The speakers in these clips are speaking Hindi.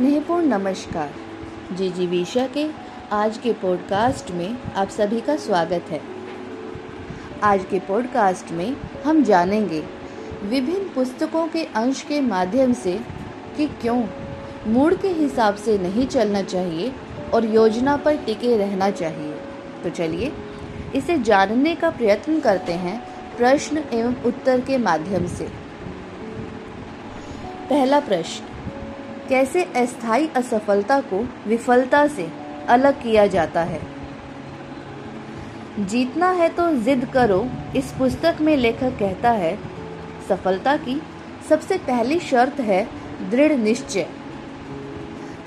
स्नेहपूर्ण नमस्कार। जी जी विशा के आज के पॉडकास्ट में आप सभी का स्वागत है। आज के पॉडकास्ट में हम जानेंगे विभिन्न पुस्तकों के अंश के माध्यम से कि क्यों मूड के हिसाब से नहीं चलना चाहिए और योजना पर टिके रहना चाहिए। तो चलिए, इसे जानने का प्रयत्न करते हैं प्रश्न एवं उत्तर के माध्यम से। पहला प्रश्न कैसे अस्थायी असफलता को विफलता से अलग किया जाता है? जीतना है तो जिद करो, इस पुस्तक में लेखक कहता है, सफलता की सबसे पहली शर्त है दृढ़ निश्चय।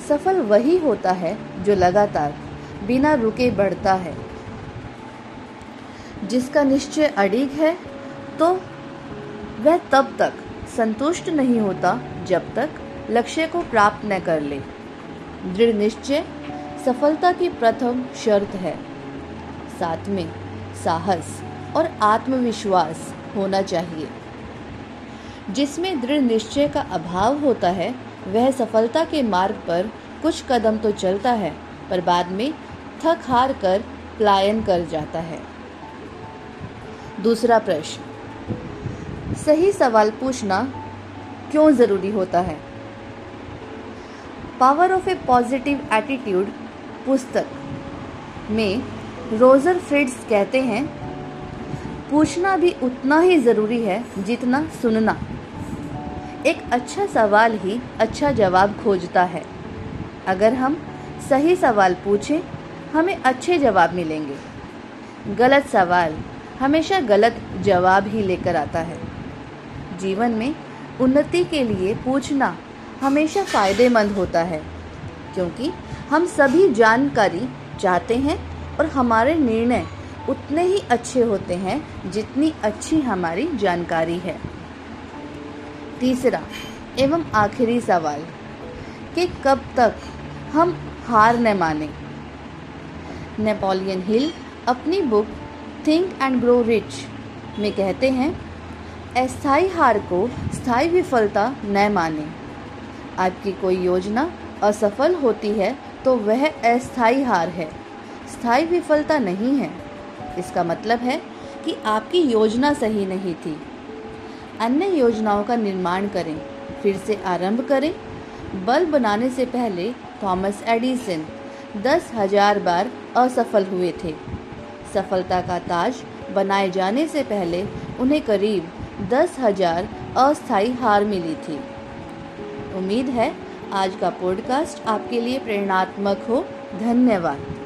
सफल वही होता है जो लगातार बिना रुके बढ़ता है। जिसका निश्चय अड़िग है तो वह तब तक संतुष्ट नहीं होता जब तक लक्ष्य को प्राप्त न कर ले। दृढ़ निश्चय, सफलता की प्रथम शर्त है। साथ में साहस और आत्मविश्वास होना चाहिए। जिसमें दृढ़ निश्चय का अभाव होता है, वह सफलता के मार्ग पर कुछ कदम तो चलता है, पर बाद में थक हार कर पलायन कर जाता है। दूसरा प्रश्न, सही सवाल पूछना क्यों ज़रूरी होता है? Power of a positive attitude पुस्तक में रोजर फ्रिड्स कहते हैं, पूछना भी उतना ही ज़रूरी है जितना सुनना। एक अच्छा सवाल ही अच्छा जवाब खोजता है। अगर हम सही सवाल पूछें, हमें अच्छे जवाब मिलेंगे। गलत सवाल हमेशा गलत जवाब ही लेकर आता है। जीवन में उन्नति के लिए पूछना हमेशा फ़ायदेमंद होता है, क्योंकि हम सभी जानकारी चाहते हैं और हमारे निर्णय उतने ही अच्छे होते हैं जितनी अच्छी हमारी जानकारी है। तीसरा एवं आखिरी सवाल, कि कब तक हम हार न माने? नेपोलियन हिल अपनी book think and grow rich में कहते हैं अस्थाई हार को स्थायी विफलता न माने। आपकी कोई योजना असफल होती है तो वह अस्थायी हार है। स्थायी विफलता नहीं है। इसका मतलब है कि आपकी योजना सही नहीं थी। अन्य योजनाओं का निर्माण करें, फिर से आरंभ करें। बल्ब बनाने से पहले थॉमस एडिसन दस हज़ार बार असफल हुए थे। सफलता का ताज बनाए जाने से पहले उन्हें करीब दस हज़ार अस्थायी हार मिली थी। उम्मीद है आज का पॉडकास्ट आपके लिए प्रेरणात्मक हो। धन्यवाद।